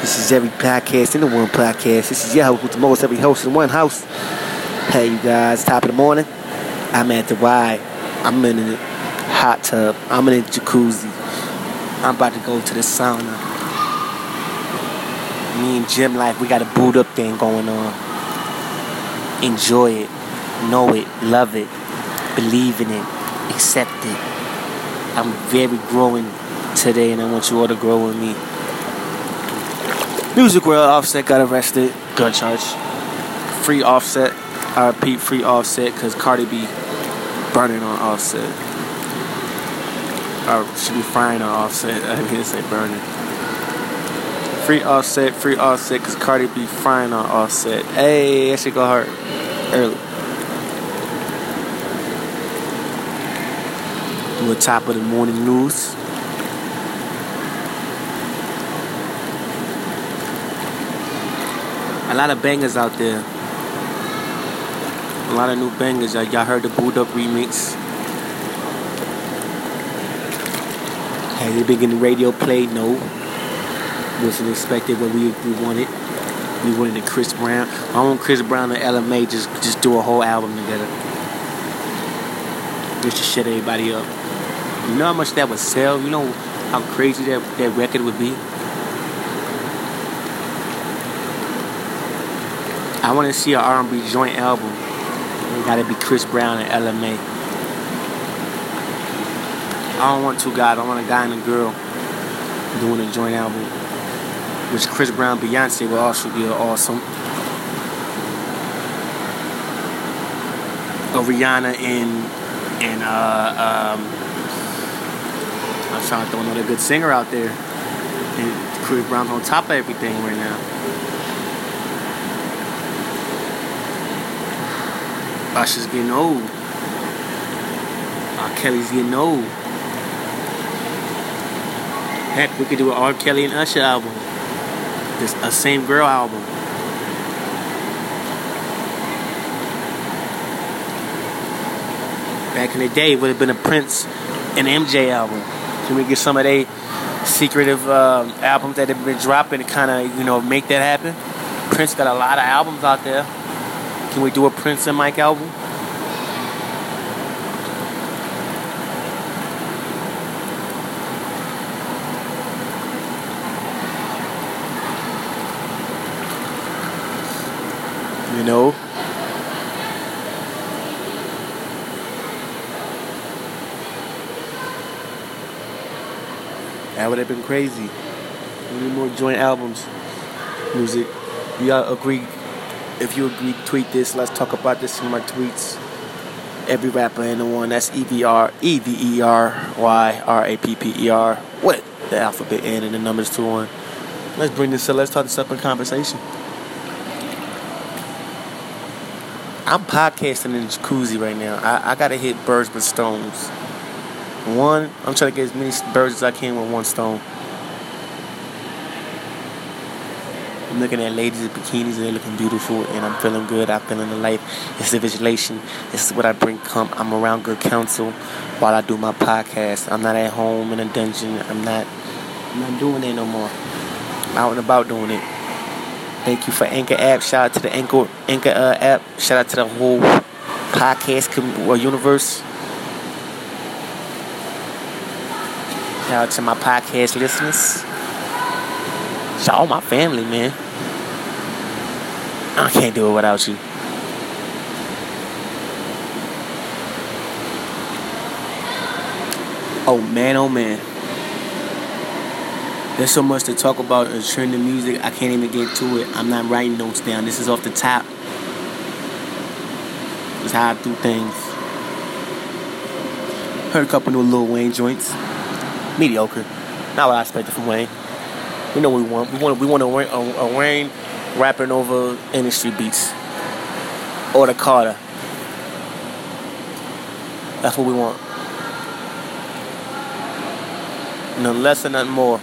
This is every podcast in the one podcast. This is your host with the most every host in one house. Hey, you guys, top of the morning. I'm at the Y. I'm in the hot tub. I'm in the jacuzzi. I'm about to go to the sauna. Me and Gym Life, we got a boot up thing going on. Enjoy it, know it, love it, believe in it, accept it. I'm very growing today, and I want you all to grow with me. Music World Offset got arrested, gun charge. Free Offset, I repeat, free Offset, because Cardi B burning on Offset. Or should be frying on Offset. I didn't say burning. Free Offset, free Offset, because Cardi B frying on Offset. Hey, that should go hard early. Do a top of the morning news. A lot of bangers out there. A lot of new bangers. Y'all, y'all heard the Boo'd Up remix. Has it been getting the radio play? No. Wasn't expected what we, we wanted. We wanted the Chris Brown. I want Chris Brown and Ella Mai just just do a whole album together. Just to shut everybody up. You know how much that would sell? You know how crazy that, that record would be? I want to see an R&B joint album. It got to be Chris Brown and Ella Mai. I don't want two guys. I want a guy and a girl doing a joint album. Which Chris Brown, Beyonce will also be awesome. Or Rihanna and and uh, um, I'm trying to throw another good singer out there. And Chris Brown's on top of everything right now. Usher's getting old. R. Kelly's getting old. Heck, we could do an R. Kelly and Usher album. This a same girl album. Back in the day, it would have been a Prince and MJ album. Can we get some of their secretive um, albums that have been dropping to kind of you know make that happen? Prince got a lot of albums out there. Can we do a Prince and Mike album? You know? That would have been crazy. We need more joint albums. Music. Y'all agree if you agree, tweet this. Let's talk about this in my tweets. Every rapper in the one. That's E V R E V E R Y R A P P E R. What? The alphabet N and the numbers two one. Let's bring this up. Let's talk this up in conversation. I'm podcasting in the jacuzzi right now. I, I gotta hit birds with stones. One, I'm trying to get as many birds as I can with one stone. I'm looking at ladies in bikinis and they're looking beautiful and I'm feeling good. I'm feeling the life. It's the vigilation. This is what I bring come. I'm around good counsel while I do my podcast. I'm not at home in a dungeon. I'm not I'm not doing that no more. I'm out and about doing it. Thank you for Anchor app. Shout out to the Anchor Anchor uh, app. Shout out to the whole podcast com- universe. Shout out to my podcast listeners. Shout out my family, man. I can't do it without you. Oh man, oh man. There's so much to talk about in trending music, I can't even get to it. I'm not writing notes down. This is off the top. Is how I do things. Heard a couple new Lil Wayne joints. Mediocre. Not what I expected from Wayne. We know we want. We want we want a, Wayne rapping over industry beats. Or the Carter. That's what we want. Nothing less and nothing more.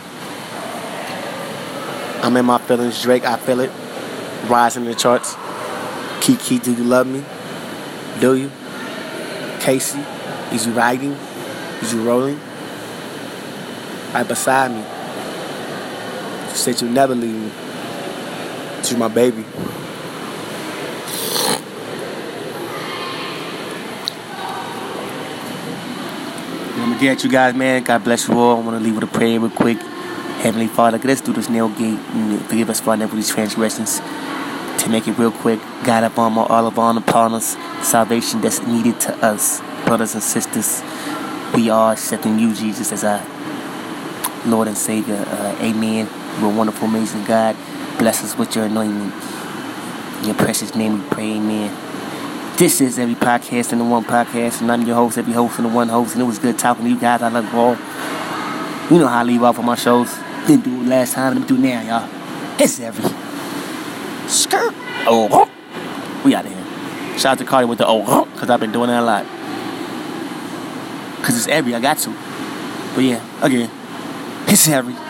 I'm in my feelings. Drake, I feel it. Rising in the charts. Kiki, do you love me? Do you? Casey, is you riding? Is you rolling? Right beside me. Said you'll never leave me. She's my baby. I'm gonna get you guys, man. God bless you all. I want to leave with a prayer real quick. Heavenly Father, let us do this nail gate and forgive us for our iniquities, transgressions. To make it real quick, God upon all of on upon us, salvation that's needed to us, brothers and sisters. We are accepting you, Jesus, as our Lord and Savior. Uh, amen. You're wonderful, amazing God. Bless us with your anointing. In your precious name we pray, amen. This is Every Podcast in the One Podcast, and I'm your host, Every Host in the One Host, and it was good talking to you guys. I love you all. You know how I leave off on my shows. Didn't do it last time, let me do it now, y'all. It's Every. Skirt. Oh, we out of here. Shout out to Cardi with the oh, because I've been doing that a lot. Because it's Every, I got to. But yeah, again, it's Every.